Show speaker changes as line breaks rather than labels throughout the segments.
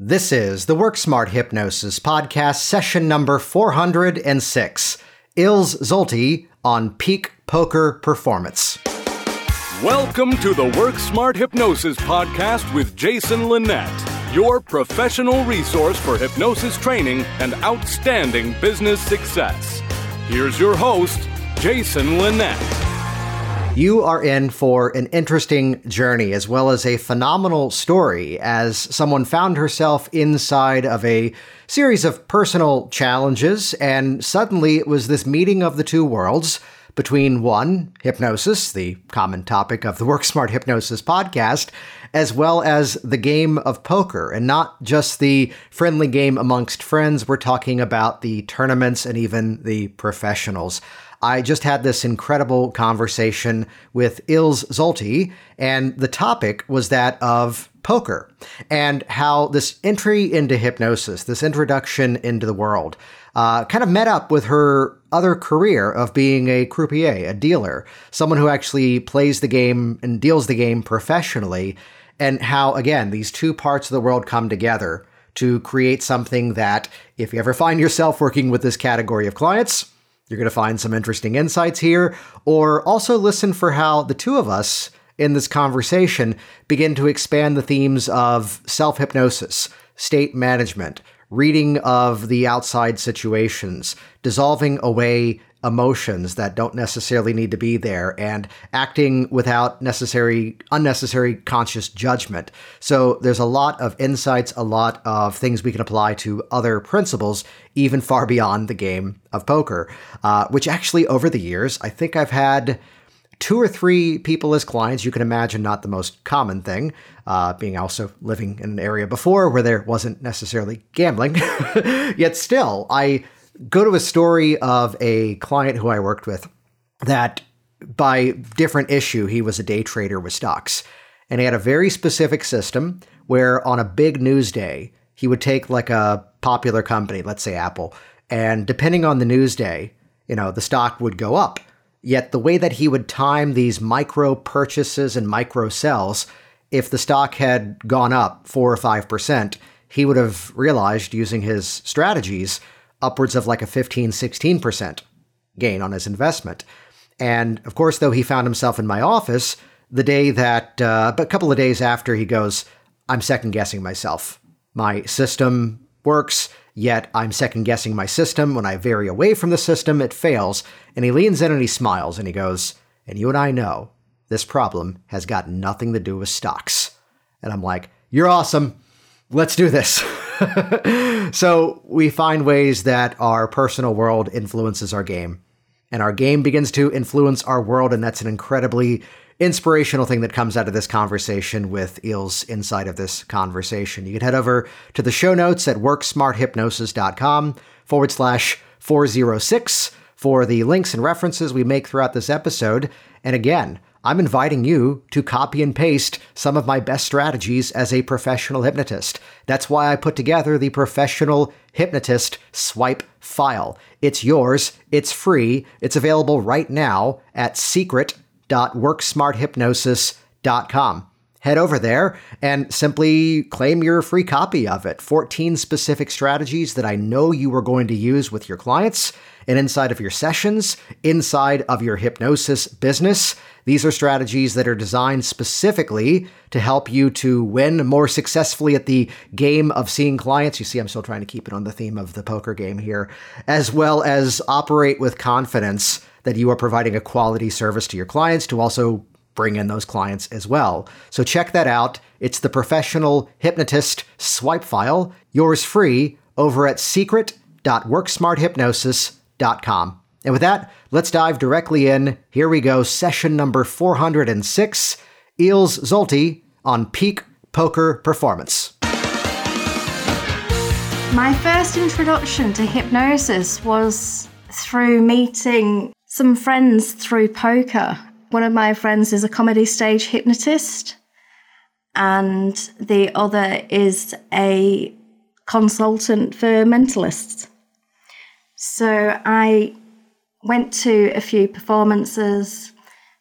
This is the Work Smart Hypnosis podcast, session number 406 Ilse Zolti on peak poker performance.
Welcome to the Work Smart Hypnosis podcast with Jason Linett, your professional resource for hypnosis training and outstanding business success. Here's your host, Jason Linett.
You are in for an interesting journey as well as a phenomenal story as someone found herself inside of a series of personal challenges, and suddenly it was this meeting of the two worlds between one, hypnosis, the common topic of the Work Smart Hypnosis podcast, as well as the game of poker, and not just the friendly game amongst friends. We're talking about the tournaments and even the professionals. I just had this incredible conversation with Ilse Zolti, and the topic was that of poker and how this entry into hypnosis, this introduction into the world, uh, kind of met up with her other career of being a croupier, a dealer, someone who actually plays the game and deals the game professionally, and how, again, these two parts of the world come together to create something that, if you ever find yourself working with this category of clients, you're going to find some interesting insights here, or also listen for how the two of us in this conversation begin to expand the themes of self hypnosis, state management, reading of the outside situations, dissolving away emotions that don't necessarily need to be there and acting without necessary unnecessary conscious judgment. So there's a lot of insights, a lot of things we can apply to other principles, even far beyond the game of poker. Uh, which actually, over the years, I think I've had two or three people as clients. You can imagine not the most common thing, uh, being also living in an area before where there wasn't necessarily gambling. Yet still, I go to a story of a client who I worked with that by different issue, he was a day trader with stocks. And he had a very specific system where on a big news day, he would take like a popular company, let's say Apple, and depending on the news day, you know, the stock would go up. Yet the way that he would time these micro purchases and micro sells, if the stock had gone up 4 or 5%, he would have realized using his strategies upwards of like a 15, 16% gain on his investment. And of course, though he found himself in my office the day that, uh, but a couple of days after, he goes, I'm second guessing myself. My system works, yet I'm second guessing my system. When I vary away from the system, it fails. And he leans in and he smiles and he goes, And you and I know this problem has got nothing to do with stocks. And I'm like, You're awesome. Let's do this. so we find ways that our personal world influences our game, and our game begins to influence our world, and that's an incredibly inspirational thing that comes out of this conversation with Ilse inside of this conversation. You can head over to the show notes at worksmarthypnosis.com forward slash 406 for the links and references we make throughout this episode. And again, I'm inviting you to copy and paste some of my best strategies as a professional hypnotist. That's why I put together the professional hypnotist swipe file. It's yours, it's free, it's available right now at secret.worksmarthypnosis.com. Head over there and simply claim your free copy of it. 14 specific strategies that I know you are going to use with your clients and inside of your sessions, inside of your hypnosis business. These are strategies that are designed specifically to help you to win more successfully at the game of seeing clients. You see, I'm still trying to keep it on the theme of the poker game here, as well as operate with confidence that you are providing a quality service to your clients to also bring in those clients as well. So check that out. It's the professional hypnotist swipe file, yours free over at secret.worksmarthypnosis.com. And with that, let's dive directly in. Here we go, session number 406 Ilse Zolti on peak poker performance.
My first introduction to hypnosis was through meeting some friends through poker. One of my friends is a comedy stage hypnotist, and the other is a consultant for mentalists. So I went to a few performances.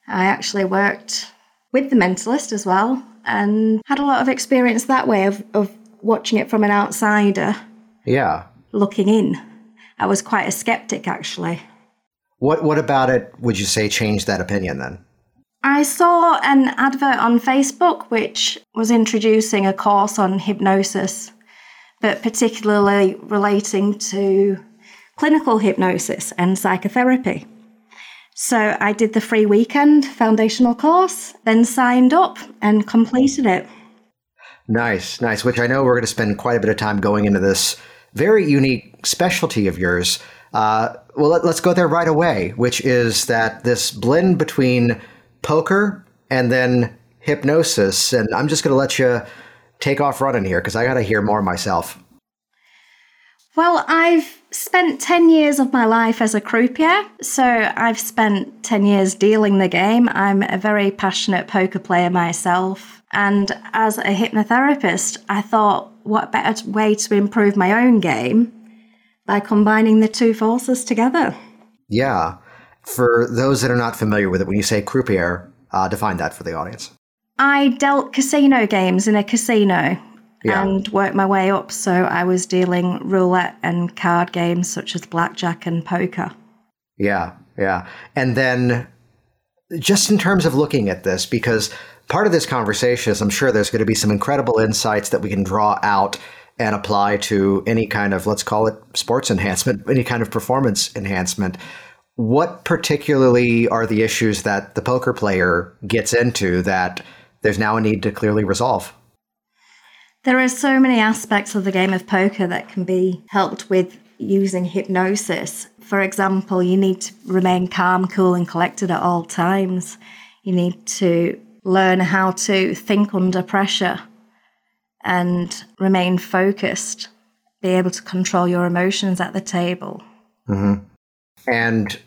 I actually worked with the mentalist as well and had a lot of experience that way of, of watching it from an outsider
Yeah.
looking in. I was quite a skeptic actually.
What what about it would you say changed that opinion then?
I saw an advert on Facebook which was introducing a course on hypnosis, but particularly relating to clinical hypnosis and psychotherapy. So I did the free weekend foundational course, then signed up and completed it.
Nice, nice. Which I know we're going to spend quite a bit of time going into this very unique specialty of yours. Uh, well, let, us go there right away, which is that this blend between poker and then hypnosis. And I'm just going to let you take off running here because I got to hear more myself.
Well, I've spent 10 years of my life as a croupier, so I've spent 10 years dealing the game. I'm a very passionate poker player myself. And as a hypnotherapist, I thought, what better way to improve my own game by combining the two forces together?
Yeah. For those that are not familiar with it, when you say croupier, uh, define that for the audience.
I dealt casino games in a casino
Yeah.
and worked my way up. So I was dealing roulette and card games such as blackjack and poker.
Yeah, yeah. And then just in terms of looking at this, because part of this conversation is I'm sure there's going to be some incredible insights that we can draw out and apply to any kind of, let's call it sports enhancement, any kind of performance enhancement. What particularly are the issues that the poker player gets into that there's now a need to clearly resolve?
There are so many aspects of the game of poker that can be helped with using hypnosis. For example, you need to remain calm, cool, and collected at all times. You need to learn how to think under pressure and remain focused, be able to control your emotions at the table. Mm-hmm.
And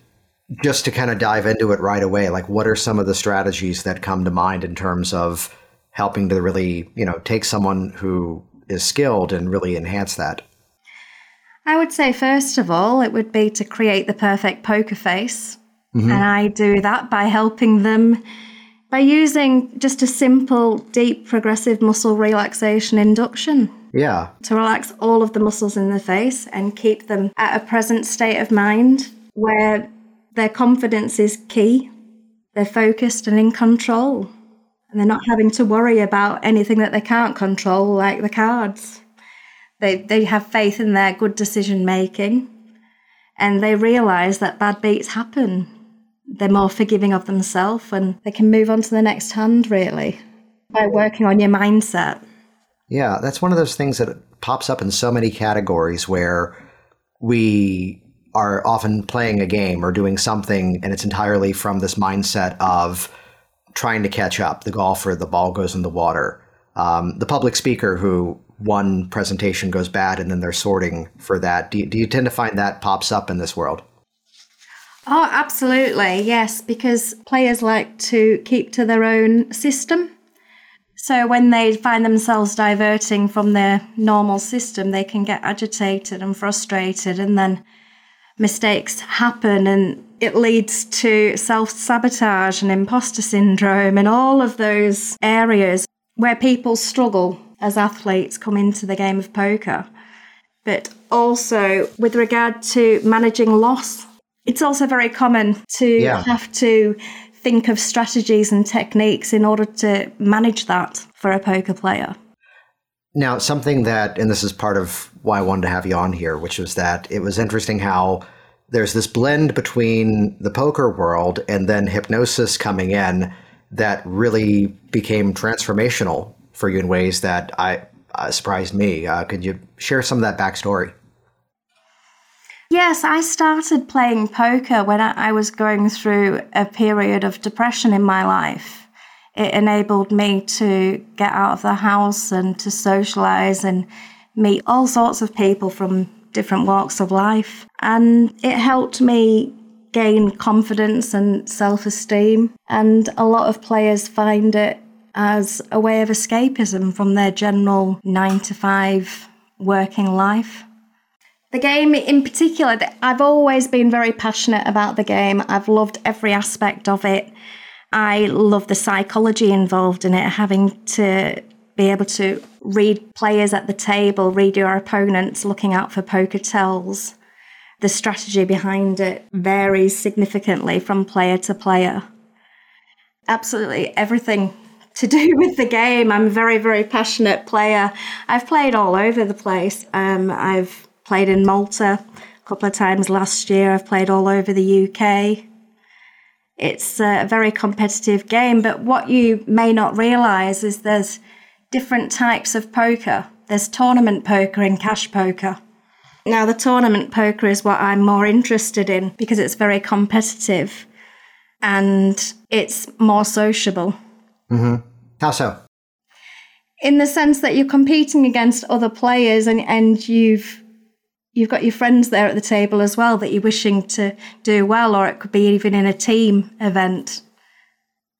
just to kind of dive into it right away, like what are some of the strategies that come to mind in terms of helping to really, you know, take someone who is skilled and really enhance that?
I would say, first of all, it would be to create the perfect poker face. Mm-hmm. And I do that by helping them by using just a simple, deep, progressive muscle relaxation induction
Yeah.
to relax all of the muscles in the face and keep them at a present state of mind where their confidence is key, they're focused and in control, and they're not having to worry about anything that they can't control, like the cards. They, they have faith in their good decision making and they realize that bad beats happen. They're more forgiving of themselves and they can move on to the next hand, really, by working on your mindset.
Yeah, that's one of those things that pops up in so many categories where we are often playing a game or doing something and it's entirely from this mindset of trying to catch up. The golfer, the ball goes in the water. Um, the public speaker who one presentation goes bad and then they're sorting for that. Do you, do you tend to find that pops up in this world?
Oh, absolutely. Yes, because players like to keep to their own system. So when they find themselves diverting from their normal system, they can get agitated and frustrated, and then mistakes happen, and it leads to self sabotage and imposter syndrome, and all of those areas where people struggle as athletes come into the game of poker. But also with regard to managing loss, it's also very common to
Yeah.
have to think of strategies and techniques in order to manage that for a poker player.
Now, something that, and this is part of why I wanted to have you on here, which was that it was interesting how there's this blend between the poker world and then hypnosis coming in that really became transformational for you in ways that I uh, surprised me. Uh, could you share some of that backstory?
Yes, I started playing poker when I I was going through a period of depression in my life. It enabled me to get out of the house and to socialize and meet all sorts of people from different walks of life. And it helped me gain confidence and self esteem. And a lot of players find it as a way of escapism from their general nine to five working life. The game in particular, I've always been very passionate about the game. I've loved every aspect of it. I love the psychology involved in it, having to be able to read players at the table, read your opponents, looking out for poker tells. The strategy behind it varies significantly from player to player. Absolutely everything to do with the game. I'm a very, very passionate player. I've played all over the place. Um, I've played in Malta a couple of times last year. I've played all over the UK. It's a very competitive game, but what you may not realize is there's different types of poker. There's tournament poker and cash poker. Now, the tournament poker is what I'm more interested in because it's very competitive and it's more sociable.
Mm-hmm. How so?
In the sense that you're competing against other players and, and you've you've got your friends there at the table as well that you're wishing to do well, or it could be even in a team event.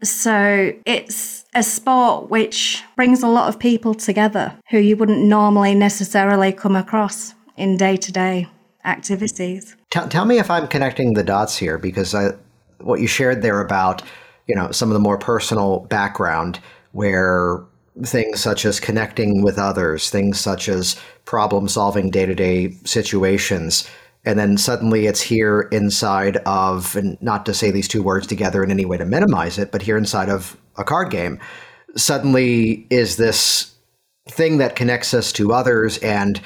So it's a sport which brings a lot of people together who you wouldn't normally necessarily come across in day to day activities.
Tell, tell me if I'm connecting the dots here because I, what you shared there about you know some of the more personal background where things such as connecting with others, things such as problem solving day to day situations. And then suddenly it's here inside of, and not to say these two words together in any way to minimize it, but here inside of a card game, suddenly is this thing that connects us to others. And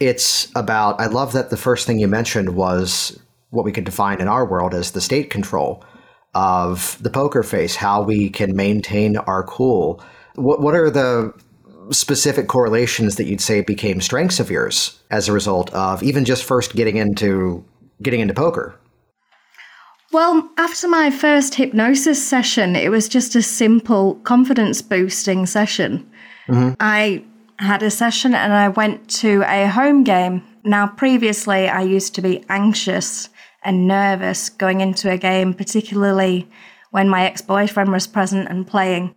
it's about, I love that the first thing you mentioned was what we could define in our world as the state control of the poker face, how we can maintain our cool. What, what are the specific correlations that you'd say became strengths of yours as a result of even just first getting into getting into poker?
Well, after my first hypnosis session, it was just a simple confidence boosting session. Mm-hmm. I had a session and I went to a home game. Now, previously, I used to be anxious and nervous going into a game, particularly when my ex boyfriend was present and playing.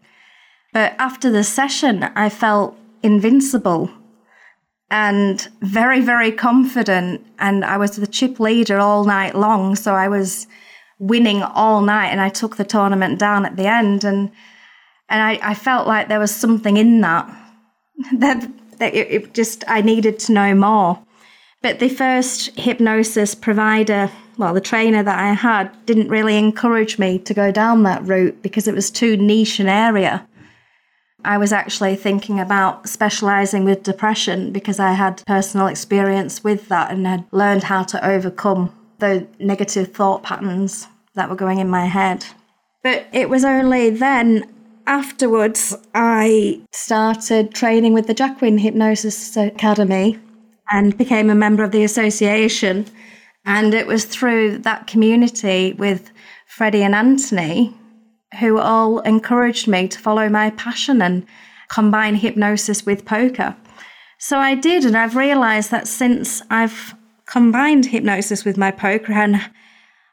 But after the session, I felt invincible and very, very confident. And I was the chip leader all night long. So I was winning all night and I took the tournament down at the end. And and I, I felt like there was something in that that, that it, it just I needed to know more. But the first hypnosis provider, well, the trainer that I had, didn't really encourage me to go down that route because it was too niche an area. I was actually thinking about specializing with depression because I had personal experience with that and had learned how to overcome the negative thought patterns that were going in my head. But it was only then afterwards I started training with the Jacquin Hypnosis Academy and became a member of the association. And it was through that community with Freddie and Anthony who all encouraged me to follow my passion and combine hypnosis with poker. So I did, and I've realized that since I've combined hypnosis with my poker, and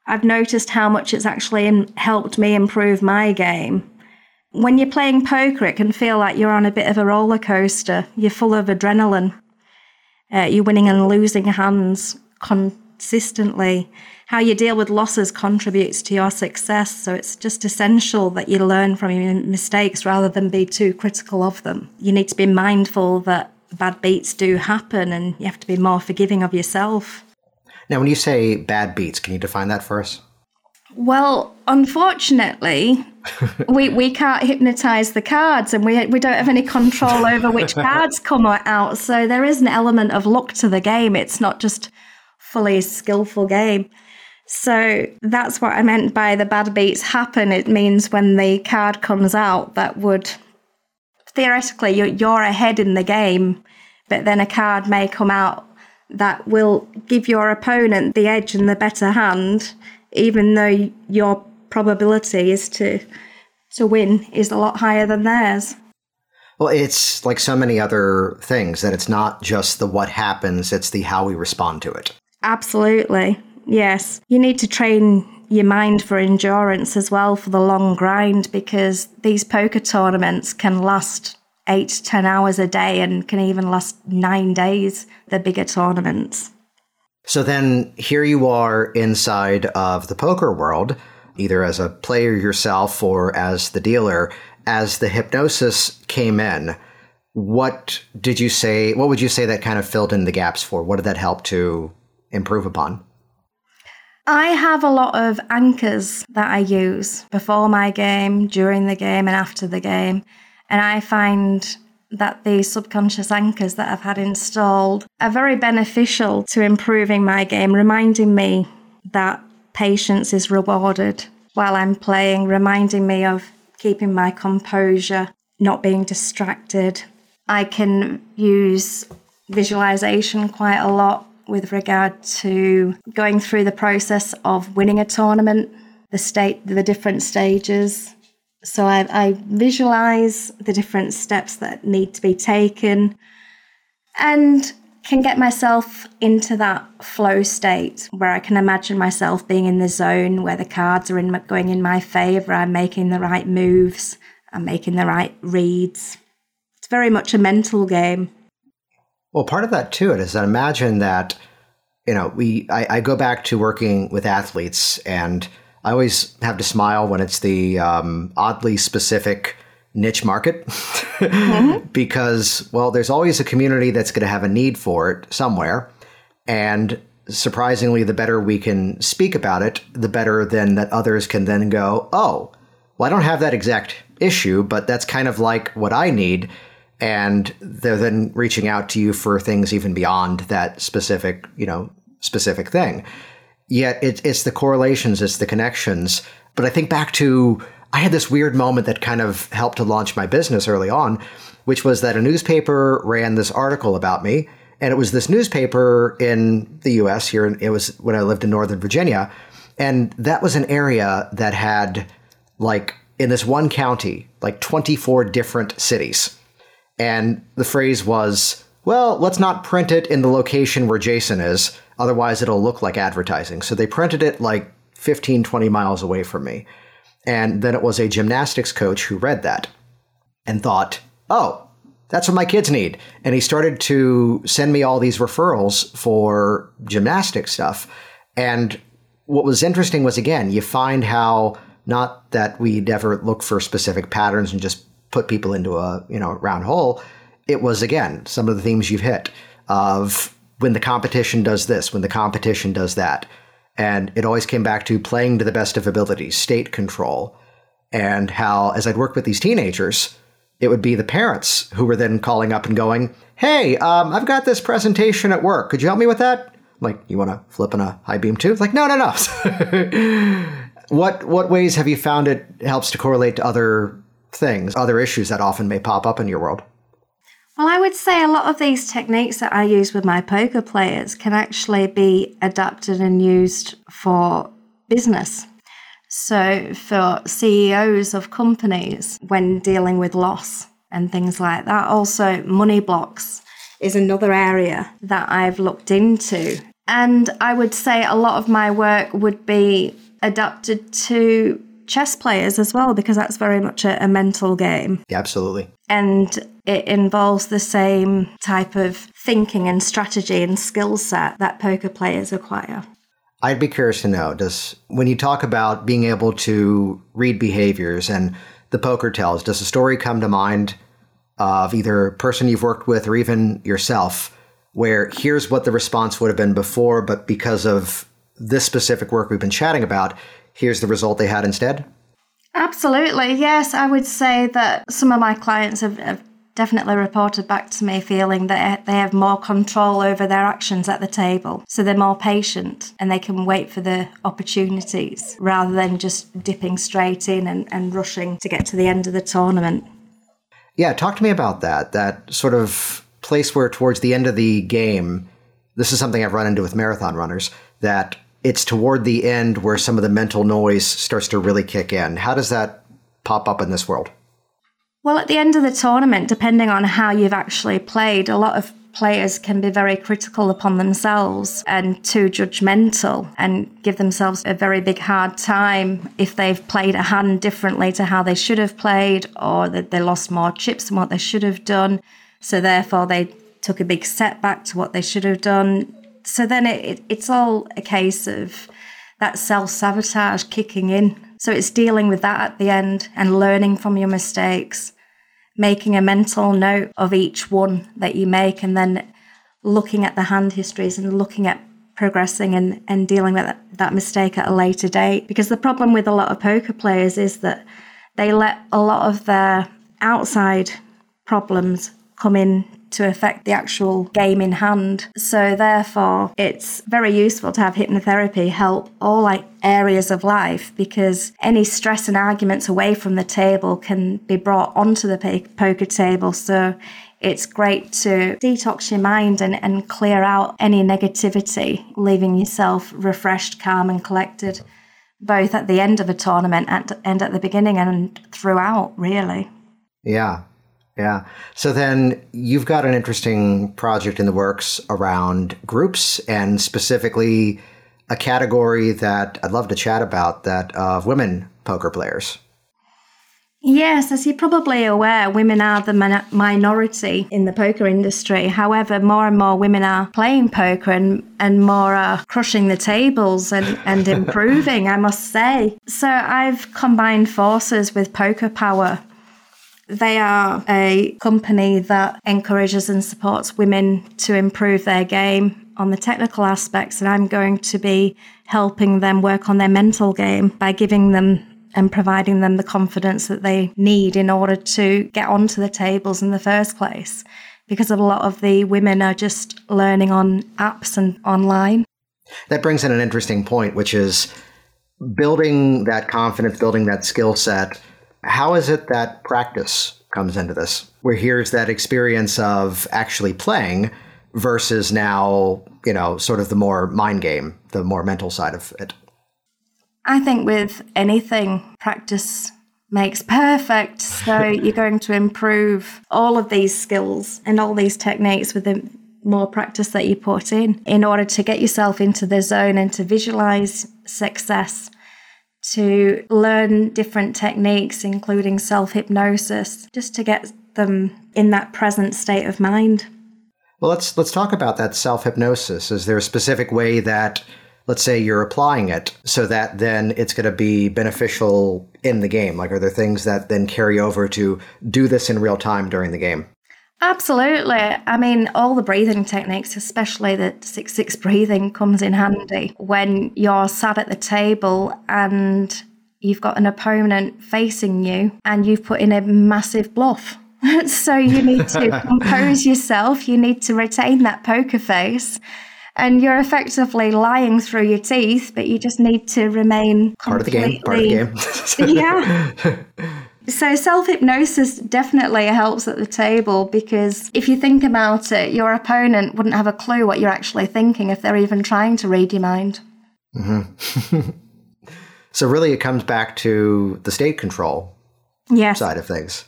I've noticed how much it's actually helped me improve my game. When you're playing poker, it can feel like you're on a bit of a roller coaster. You're full of adrenaline. Uh, you're winning and losing hands consistently how you deal with losses contributes to your success. So it's just essential that you learn from your mistakes rather than be too critical of them. You need to be mindful that bad beats do happen and you have to be more forgiving of yourself.
Now, when you say bad beats, can you define that for us?
Well, unfortunately, we, we can't hypnotize the cards and we, we don't have any control over which cards come out. So there is an element of luck to the game. It's not just fully skillful game. So that's what I meant by the bad beats happen. It means when the card comes out that would theoretically you're, you're ahead in the game, but then a card may come out that will give your opponent the edge and the better hand, even though your probability is to to win is a lot higher than theirs.
Well, it's like so many other things that it's not just the what happens, it's the how we respond to it.
Absolutely. Yes. You need to train your mind for endurance as well for the long grind because these poker tournaments can last eight to 10 hours a day and can even last nine days, the bigger tournaments.
So then here you are inside of the poker world, either as a player yourself or as the dealer. As the hypnosis came in, what did you say? What would you say that kind of filled in the gaps for? What did that help to improve upon?
I have a lot of anchors that I use before my game, during the game, and after the game. And I find that the subconscious anchors that I've had installed are very beneficial to improving my game, reminding me that patience is rewarded while I'm playing, reminding me of keeping my composure, not being distracted. I can use visualization quite a lot with regard to going through the process of winning a tournament, the state, the different stages. So I, I visualize the different steps that need to be taken and can get myself into that flow state where I can imagine myself being in the zone where the cards are in, going in my favor. I'm making the right moves. I'm making the right reads. It's very much a mental game.
Well, part of that too is that imagine that, you know, we I, I, go back to working with athletes, and I always have to smile when it's the um, oddly specific niche market mm-hmm. because well, there's always a community that's going to have a need for it somewhere, and surprisingly, the better we can speak about it, the better then that others can then go, oh, well, I don't have that exact issue, but that's kind of like what I need and they're then reaching out to you for things even beyond that specific, you know, specific thing. Yet it, it's the correlations, it's the connections. But I think back to I had this weird moment that kind of helped to launch my business early on, which was that a newspaper ran this article about me, and it was this newspaper in the U.S. here. It was when I lived in Northern Virginia, and that was an area that had like in this one county like 24 different cities and the phrase was, well, let's not print it in the location where Jason is, otherwise it'll look like advertising. So they printed it like 15, 20 miles away from me. And then it was a gymnastics coach who read that and thought, oh, that's what my kids need. And he started to send me all these referrals for gymnastic stuff. And what was interesting was, again, you find how not that we'd ever look for specific patterns and just put people into a you know round hole. It was again some of the themes you've hit of when the competition does this, when the competition does that, and it always came back to playing to the best of abilities, state control, and how as I'd work with these teenagers, it would be the parents who were then calling up and going, "Hey, um, I've got this presentation at work. Could you help me with that?" Like, you want to flip in a high beam too? Like, no, no, no. what what ways have you found it helps to correlate to other things, other issues that often may pop up in your world?
Well, I would say a lot of these techniques that I use with my poker players can actually be adapted and used for business. So, for CEOs of companies, when dealing with loss and things like that, also money blocks is another area that I've looked into. And I would say a lot of my work would be adapted to chess players as well, because that's very much a, a mental game.
Yeah, absolutely.
And it involves the same type of thinking and strategy and skill set that poker players acquire.
I'd be curious to know does when you talk about being able to read behaviors and the poker tells, does a story come to mind of either a person you've worked with or even yourself where here's what the response would have been before, but because of this specific work we've been chatting about, here's the result they had instead?
Absolutely, yes. I would say that some of my clients have, have definitely reported back to me feeling that they have more control over their actions at the table. So they're more patient and they can wait for the opportunities rather than just dipping straight in and, and rushing to get to the end of the tournament.
Yeah, talk to me about that. That sort of place where towards the end of the game, this is something I've run into with marathon runners, that it's toward the end where some of the mental noise starts to really kick in. How does that pop up in this world?
Well, at the end of the tournament, depending on how you've actually played, a lot of players can be very critical upon themselves and too judgmental and give themselves a very big hard time if they've played a hand differently to how they should have played or that they lost more chips than what they should have done. So therefore they took a big setback to what they should have done so then it, it, it's all a case of that self sabotage kicking in. So it's dealing with that at the end and learning from your mistakes, making a mental note of each one that you make and then looking at the hand histories and looking at progressing and, and dealing with that, that mistake at a later date. Because the problem with a lot of poker players is that they let a lot of their outside problems come in to affect the actual game in hand. So therefore, it's very useful to have hypnotherapy help all like areas of life because any stress and arguments away from the table can be brought onto the poker table. So it's great to detox your mind and, and clear out any negativity, leaving yourself refreshed, calm, and collected, both at the end of a tournament and at the beginning and throughout, really.
Yeah. Yeah. So then you've got an interesting project in the works around groups and specifically a category that I'd love to chat about that of women poker players.
Yes, as you're probably aware, women are the minority in the poker industry. However, more and more women are playing poker and, and more are crushing the tables and, and improving, I must say. So I've combined forces with Poker Power. They are a company that encourages and supports women to improve their game on the technical aspects, and I'm going to be helping them work on their mental game by giving them and providing them the confidence that they need in order to get onto the tables in the first place. Because a lot of the women are just learning on apps and online.
That brings in an interesting point, which is building that confidence, building that skill set. How is it that practice comes into this? Where here's that experience of actually playing versus now, you know, sort of the more mind game, the more mental side of it.
I think with anything, practice makes perfect. So you're going to improve all of these skills and all these techniques with the more practice that you put in in order to get yourself into the zone and to visualize success to learn different techniques including self-hypnosis just to get them in that present state of mind
well let's let's talk about that self-hypnosis is there a specific way that let's say you're applying it so that then it's going to be beneficial in the game? Like, are there things that then carry over to do this in real time during the game?
Absolutely. I mean, all the breathing techniques, especially the 6 6 breathing, comes in handy when you're sat at the table and you've got an opponent facing you and you've put in a massive bluff. so you need to compose yourself, you need to retain that poker face and you're effectively lying through your teeth, but you just need to remain
part of the game. Part of the
game. yeah. So, self hypnosis definitely helps at the table because if you think about it, your opponent wouldn't have a clue what you're actually thinking if they're even trying to read your mind.
Mm-hmm. so, really, it comes back to the state control
yes.
side of things.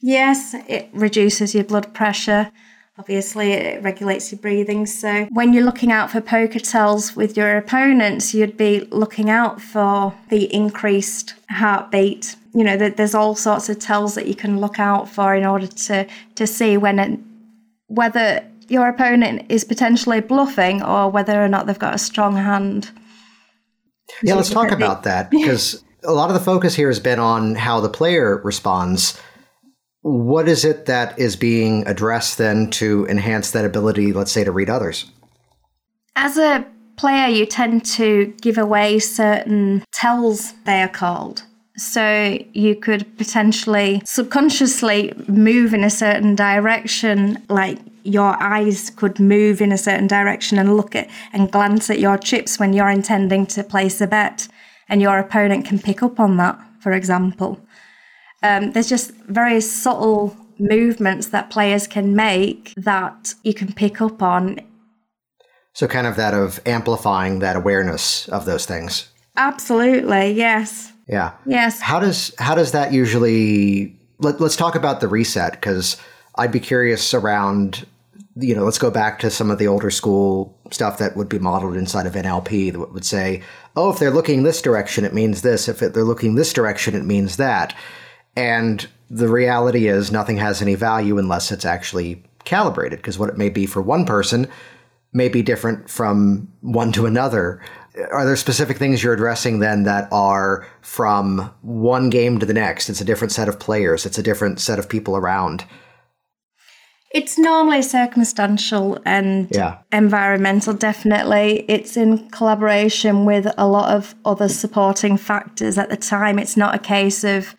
Yes, it reduces your blood pressure. Obviously, it regulates your breathing. So, when you're looking out for poker tells with your opponents, you'd be looking out for the increased heartbeat. You know, there's all sorts of tells that you can look out for in order to to see when it, whether your opponent is potentially bluffing or whether or not they've got a strong hand.
Yeah, let's talk about that because a lot of the focus here has been on how the player responds what is it that is being addressed then to enhance that ability, let's say, to read others?
As a player, you tend to give away certain tells, they are called. So you could potentially subconsciously move in a certain direction, like your eyes could move in a certain direction and look at and glance at your chips when you're intending to place a bet, and your opponent can pick up on that, for example. Um, there's just very subtle movements that players can make that you can pick up on.
So, kind of that of amplifying that awareness of those things.
Absolutely, yes.
Yeah.
Yes.
How does how does that usually? Let, let's talk about the reset because I'd be curious around. You know, let's go back to some of the older school stuff that would be modeled inside of NLP that would say, "Oh, if they're looking this direction, it means this. If they're looking this direction, it means that." And the reality is, nothing has any value unless it's actually calibrated, because what it may be for one person may be different from one to another. Are there specific things you're addressing then that are from one game to the next? It's a different set of players, it's a different set of people around.
It's normally circumstantial and
yeah.
environmental, definitely. It's in collaboration with a lot of other supporting factors at the time. It's not a case of,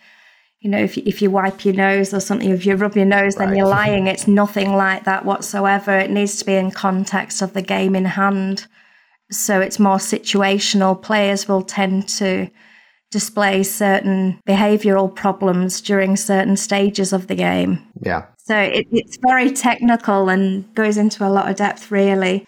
you know, if, if you wipe your nose or something, if you rub your nose, right. then you're lying. It's nothing like that whatsoever. It needs to be in context of the game in hand. So it's more situational. Players will tend to display certain behavioral problems during certain stages of the game.
Yeah.
So it, it's very technical and goes into a lot of depth, really.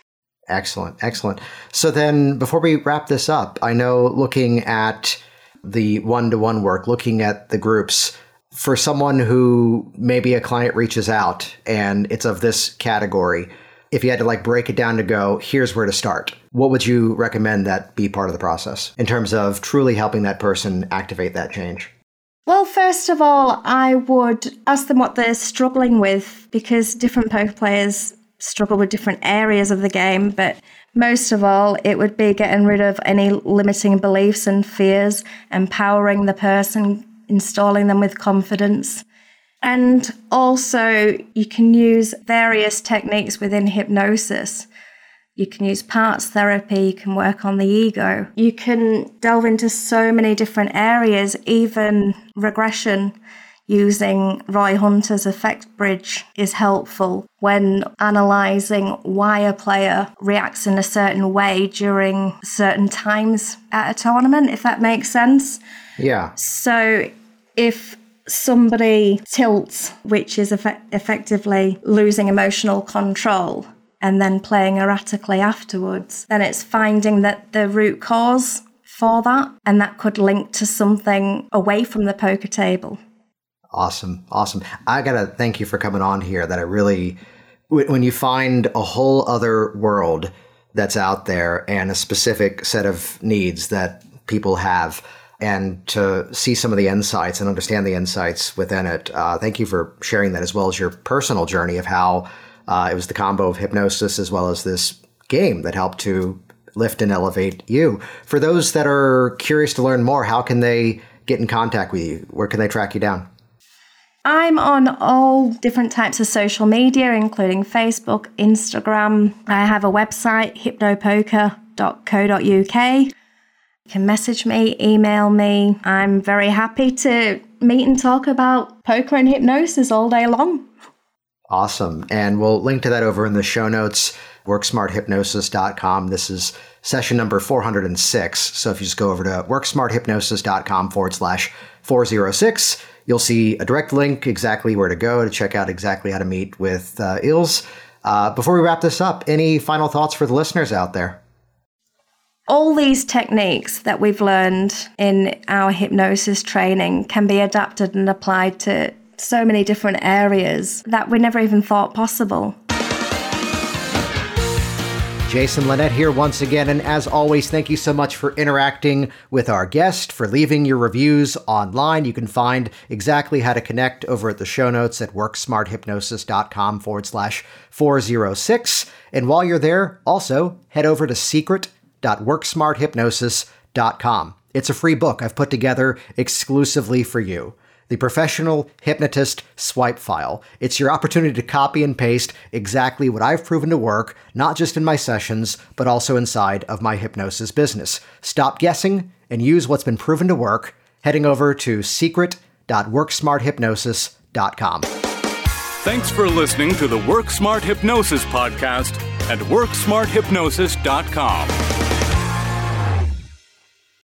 Excellent, excellent. So then, before we wrap this up, I know looking at the one to one work, looking at the groups, for someone who maybe a client reaches out and it's of this category, if you had to like break it down to go, here's where to start, what would you recommend that be part of the process in terms of truly helping that person activate that change?
Well, first of all, I would ask them what they're struggling with because different poker players struggle with different areas of the game. But most of all, it would be getting rid of any limiting beliefs and fears, empowering the person, installing them with confidence. And also, you can use various techniques within hypnosis you can use parts therapy, you can work on the ego. You can delve into so many different areas, even regression using Roy Hunter's affect bridge is helpful when analyzing why a player reacts in a certain way during certain times at a tournament, if that makes sense.
Yeah.
So if somebody tilts, which is effect- effectively losing emotional control, and then playing erratically afterwards, then it's finding that the root cause for that and that could link to something away from the poker table.
Awesome. Awesome. I got to thank you for coming on here that I really when you find a whole other world that's out there and a specific set of needs that people have and to see some of the insights and understand the insights within it. Uh, thank you for sharing that as well as your personal journey of how uh, it was the combo of hypnosis as well as this game that helped to lift and elevate you. For those that are curious to learn more, how can they get in contact with you? Where can they track you down?
I'm on all different types of social media, including Facebook, Instagram. I have a website, hypnopoker.co.uk. You can message me, email me. I'm very happy to meet and talk about poker and hypnosis all day long.
Awesome. And we'll link to that over in the show notes, worksmarthypnosis.com. This is session number 406. So if you just go over to worksmarthypnosis.com forward slash 406, you'll see a direct link exactly where to go to check out exactly how to meet with uh, Ilse. Uh, before we wrap this up, any final thoughts for the listeners out there?
All these techniques that we've learned in our hypnosis training can be adapted and applied to so many different areas that we never even thought possible.
Jason Linett here once again, and as always, thank you so much for interacting with our guest, for leaving your reviews online. You can find exactly how to connect over at the show notes at worksmarthypnosis.com forward slash 406. And while you're there, also head over to secret.worksmarthypnosis.com. It's a free book I've put together exclusively for you the Professional Hypnotist Swipe File. It's your opportunity to copy and paste exactly what I've proven to work, not just in my sessions, but also inside of my hypnosis business. Stop guessing and use what's been proven to work, heading over to secret.worksmarthypnosis.com.
Thanks for listening to the Work Smart Hypnosis podcast at WorkSmartHypnosis.com.